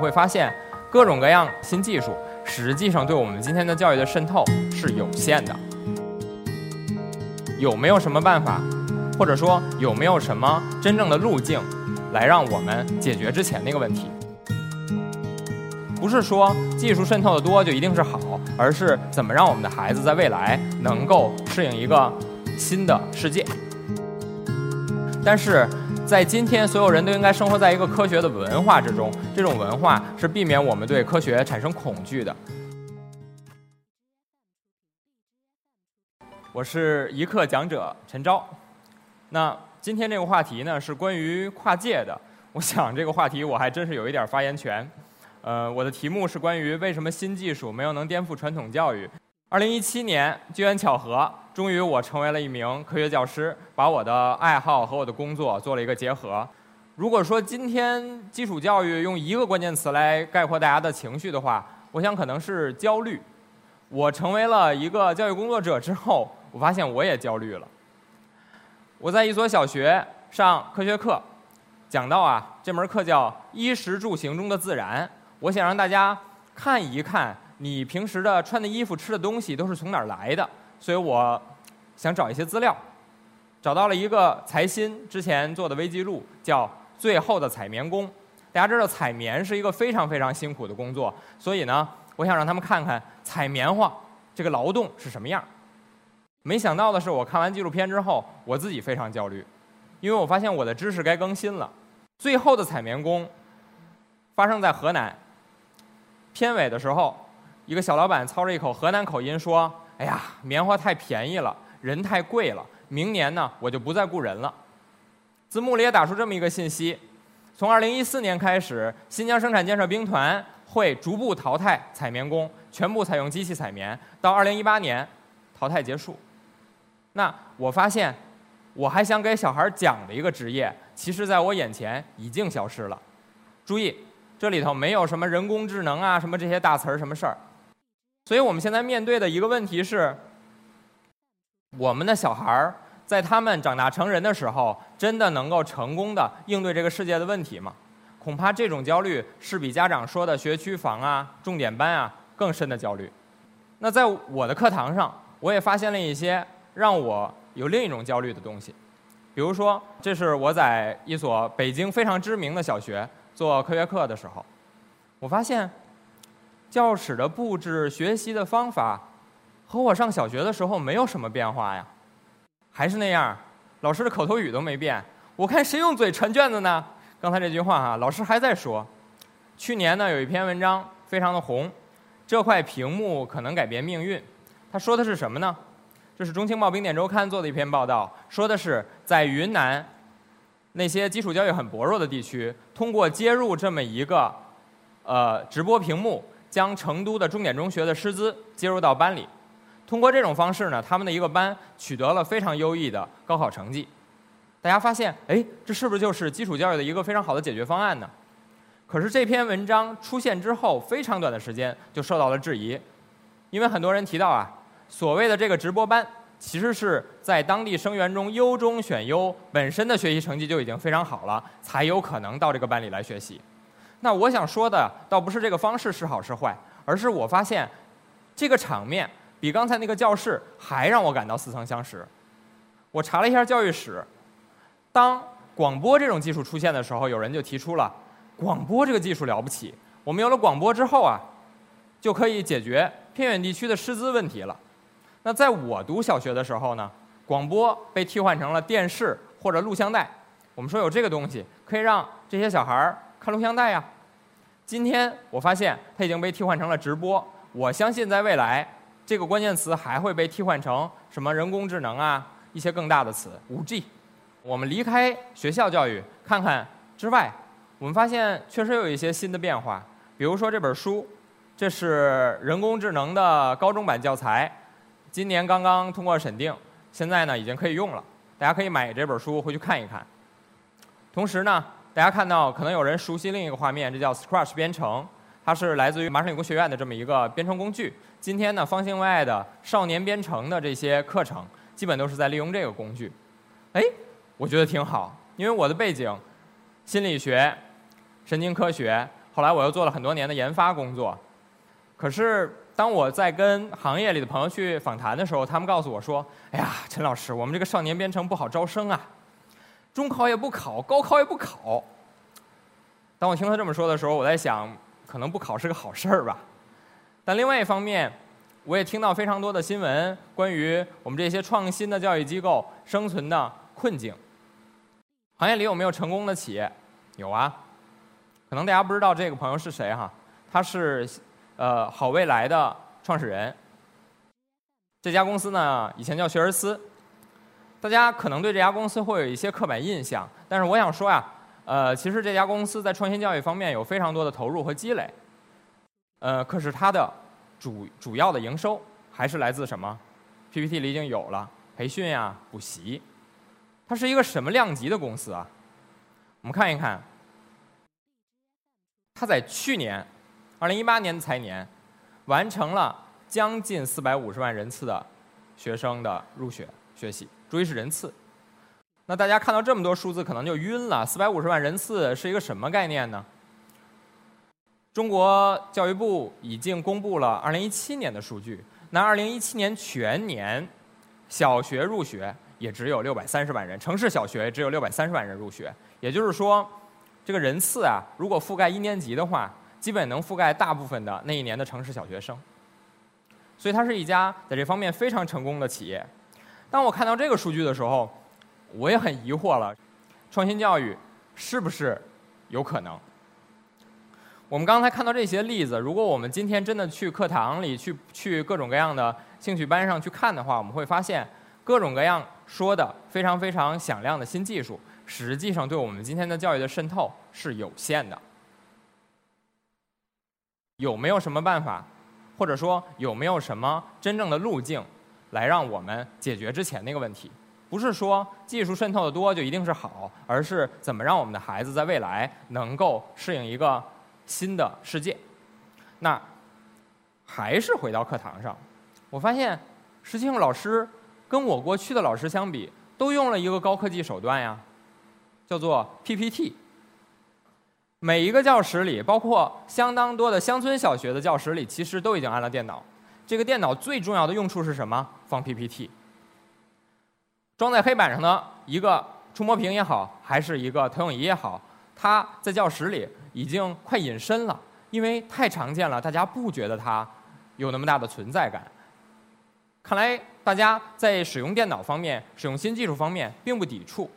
会发现，各种各样新技术实际上对我们今天的教育的渗透是有限的。有没有什么办法，或者说有没有什么真正的路径，来让我们解决之前那个问题？不是说技术渗透的多就一定是好，而是怎么让我们的孩子在未来能够适应一个新的世界。但是在今天，所有人都应该生活在一个科学的文化之中，这种文化是避免我们对科学产生恐惧的。我是一课讲者陈钊，那今天这个话题呢是关于跨界的，我想这个话题我还真是有一点发言权。呃，我的题目是关于为什么新技术没有能颠覆传统教育。二零一七年，机缘巧合，终于我成为了一名科学教师，把我的爱好和我的工作做了一个结合。如果说今天基础教育用一个关键词来概括大家的情绪的话，我想可能是焦虑。我成为了一个教育工作者之后，我发现我也焦虑了。我在一所小学上科学课，讲到啊，这门课叫衣食住行中的自然。我想让大家看一看你平时的穿的衣服、吃的东西都是从哪儿来的，所以我想找一些资料，找到了一个财新之前做的微记录，叫《最后的采棉工》。大家知道采棉是一个非常非常辛苦的工作，所以呢，我想让他们看看采棉花这个劳动是什么样。没想到的是，我看完纪录片之后，我自己非常焦虑，因为我发现我的知识该更新了。《最后的采棉工》发生在河南。片尾的时候，一个小老板操着一口河南口音说：“哎呀，棉花太便宜了，人太贵了，明年呢我就不再雇人了。”字幕里也打出这么一个信息：从2014年开始，新疆生产建设兵团会逐步淘汰采棉工，全部采用机器采棉，到2018年淘汰结束。那我发现，我还想给小孩讲的一个职业，其实在我眼前已经消失了。注意。这里头没有什么人工智能啊，什么这些大词儿什么事儿，所以我们现在面对的一个问题是：我们的小孩儿在他们长大成人的时候，真的能够成功的应对这个世界的问题吗？恐怕这种焦虑是比家长说的学区房啊、重点班啊更深的焦虑。那在我的课堂上，我也发现了一些让我有另一种焦虑的东西，比如说，这是我在一所北京非常知名的小学。做科学课的时候，我发现教室的布置、学习的方法和我上小学的时候没有什么变化呀，还是那样，老师的口头语都没变。我看谁用嘴传卷子呢？刚才这句话哈，老师还在说。去年呢，有一篇文章非常的红，这块屏幕可能改变命运。他说的是什么呢？这是《中青报冰点周刊》做的一篇报道，说的是在云南。那些基础教育很薄弱的地区，通过接入这么一个呃直播屏幕，将成都的重点中学的师资接入到班里。通过这种方式呢，他们的一个班取得了非常优异的高考成绩。大家发现，哎，这是不是就是基础教育的一个非常好的解决方案呢？可是这篇文章出现之后，非常短的时间就受到了质疑，因为很多人提到啊，所谓的这个直播班。其实是在当地生源中优中选优，本身的学习成绩就已经非常好了，才有可能到这个班里来学习。那我想说的倒不是这个方式是好是坏，而是我发现这个场面比刚才那个教室还让我感到似曾相识。我查了一下教育史，当广播这种技术出现的时候，有人就提出了广播这个技术了不起，我们有了广播之后啊，就可以解决偏远地区的师资问题了。那在我读小学的时候呢，广播被替换成了电视或者录像带。我们说有这个东西可以让这些小孩儿看录像带呀。今天我发现它已经被替换成了直播。我相信在未来，这个关键词还会被替换成什么人工智能啊，一些更大的词，五 G。我们离开学校教育，看看之外，我们发现确实有一些新的变化。比如说这本书，这是人工智能的高中版教材。今年刚刚通过审定，现在呢已经可以用了。大家可以买这本书回去看一看。同时呢，大家看到可能有人熟悉另一个画面，这叫 Scratch 编程，它是来自于麻省理工学院的这么一个编程工具。今天呢，方兴未艾的少年编程的这些课程，基本都是在利用这个工具。哎，我觉得挺好，因为我的背景，心理学、神经科学，后来我又做了很多年的研发工作。可是当我在跟行业里的朋友去访谈的时候，他们告诉我说：“哎呀，陈老师，我们这个少年编程不好招生啊，中考也不考，高考也不考。”当我听他这么说的时候，我在想，可能不考是个好事儿吧。但另外一方面，我也听到非常多的新闻，关于我们这些创新的教育机构生存的困境。行业里有没有成功的企业？有啊。可能大家不知道这个朋友是谁哈，他是呃好未来的创始人。这家公司呢，以前叫学而思。大家可能对这家公司会有一些刻板印象，但是我想说呀。呃，其实这家公司在创新教育方面有非常多的投入和积累，呃，可是它的主主要的营收还是来自什么？PPT 里已经有了培训呀、补习，它是一个什么量级的公司啊？我们看一看，它在去年，二零一八年的财年，完成了将近四百五十万人次的学生的入学学习，注意是人次。那大家看到这么多数字，可能就晕了。四百五十万人次是一个什么概念呢？中国教育部已经公布了二零一七年的数据。那二零一七年全年小学入学也只有六百三十万人，城市小学只有六百三十万人入学。也就是说，这个人次啊，如果覆盖一年级的话，基本能覆盖大部分的那一年的城市小学生。所以它是一家在这方面非常成功的企业。当我看到这个数据的时候，我也很疑惑了，创新教育是不是有可能？我们刚才看到这些例子，如果我们今天真的去课堂里去去各种各样的兴趣班上去看的话，我们会发现各种各样说的非常非常响亮的新技术，实际上对我们今天的教育的渗透是有限的。有没有什么办法，或者说有没有什么真正的路径，来让我们解决之前那个问题？不是说技术渗透的多就一定是好，而是怎么让我们的孩子在未来能够适应一个新的世界。那还是回到课堂上，我发现实际上老师跟我过去的老师相比，都用了一个高科技手段呀，叫做 PPT。每一个教室里，包括相当多的乡村小学的教室里，其实都已经安了电脑。这个电脑最重要的用处是什么？放 PPT。装在黑板上的一个触摸屏也好，还是一个投影仪也好，它在教室里已经快隐身了，因为太常见了，大家不觉得它有那么大的存在感。看来大家在使用电脑方面、使用新技术方面并不抵触。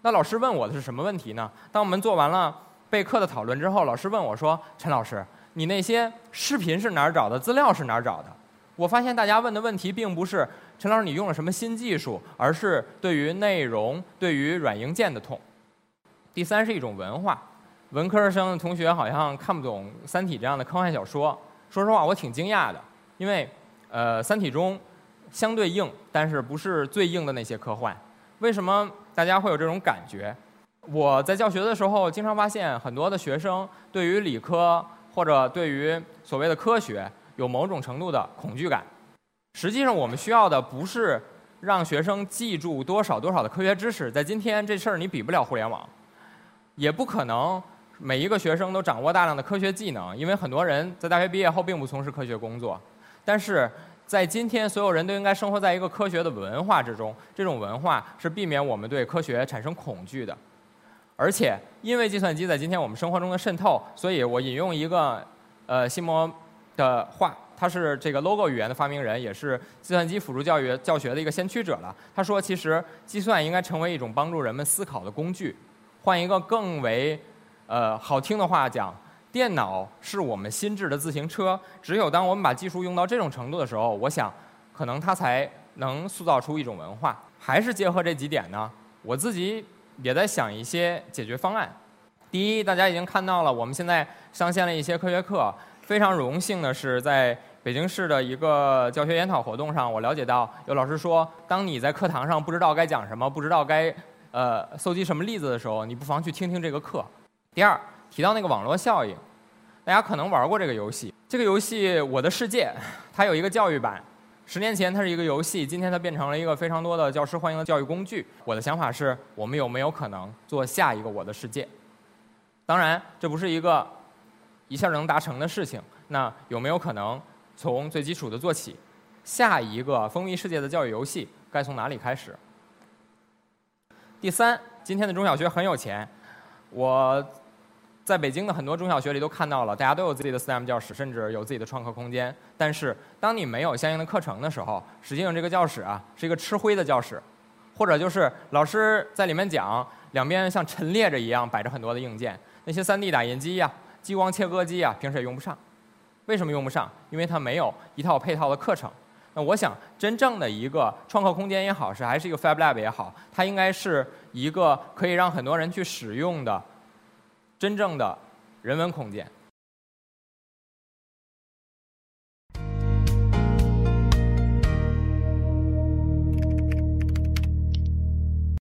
那老师问我的是什么问题呢？当我们做完了备课的讨论之后，老师问我说：“陈老师，你那些视频是哪儿找的？资料是哪儿找的？”我发现大家问的问题并不是。陈老师，你用了什么新技术？而是对于内容、对于软硬件的痛。第三是一种文化，文科生同学好像看不懂《三体》这样的科幻小说。说实话，我挺惊讶的，因为呃，《三体》中相对硬，但是不是最硬的那些科幻。为什么大家会有这种感觉？我在教学的时候，经常发现很多的学生对于理科或者对于所谓的科学有某种程度的恐惧感。实际上，我们需要的不是让学生记住多少多少的科学知识。在今天这事儿，你比不了互联网，也不可能每一个学生都掌握大量的科学技能，因为很多人在大学毕业后并不从事科学工作。但是在今天，所有人都应该生活在一个科学的文化之中。这种文化是避免我们对科学产生恐惧的。而且，因为计算机在今天我们生活中的渗透，所以我引用一个呃西摩的话。他是这个 Logo 语言的发明人，也是计算机辅助教育教学的一个先驱者了。他说，其实计算应该成为一种帮助人们思考的工具。换一个更为呃好听的话讲，电脑是我们心智的自行车。只有当我们把技术用到这种程度的时候，我想，可能它才能塑造出一种文化。还是结合这几点呢？我自己也在想一些解决方案。第一，大家已经看到了，我们现在上线了一些科学课。非常荣幸的是，在北京市的一个教学研讨活动上，我了解到有老师说，当你在课堂上不知道该讲什么，不知道该呃搜集什么例子的时候，你不妨去听听这个课。第二，提到那个网络效应，大家可能玩过这个游戏。这个游戏《我的世界》，它有一个教育版。十年前它是一个游戏，今天它变成了一个非常多的教师欢迎的教育工具。我的想法是，我们有没有可能做下一个《我的世界》？当然，这不是一个。一下能达成的事情，那有没有可能从最基础的做起？下一个风靡世界的教育游戏该从哪里开始？第三，今天的中小学很有钱，我在北京的很多中小学里都看到了，大家都有自己的 STEM 教室，甚至有自己的创客空间。但是，当你没有相应的课程的时候，实际上这个教室啊是一个吃灰的教室，或者就是老师在里面讲，两边像陈列着一样摆着很多的硬件，那些 3D 打印机呀、激光切割机啊，平时也用不上。为什么用不上？因为它没有一套配套的课程。那我想，真正的一个创客空间也好，是还是一个 Fab Lab 也好，它应该是一个可以让很多人去使用的真正的人文空间。